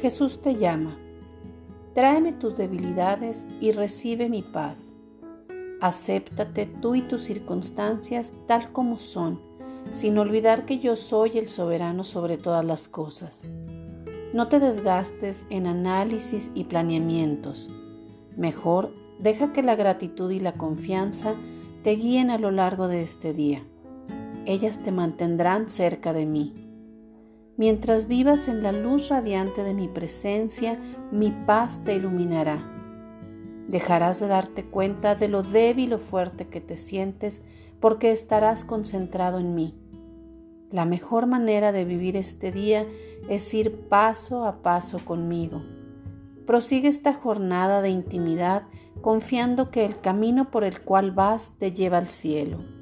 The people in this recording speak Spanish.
Jesús te llama. Tráeme tus debilidades y recibe mi paz. Acéptate tú y tus circunstancias tal como son, sin olvidar que yo soy el soberano sobre todas las cosas. No te desgastes en análisis y planeamientos. Mejor deja que la gratitud y la confianza te guíen a lo largo de este día. Ellas te mantendrán cerca de mí. Mientras vivas en la luz radiante de mi presencia, mi paz te iluminará. Dejarás de darte cuenta de lo débil o fuerte que te sientes porque estarás concentrado en mí. La mejor manera de vivir este día es ir paso a paso conmigo. Prosigue esta jornada de intimidad confiando que el camino por el cual vas te lleva al cielo.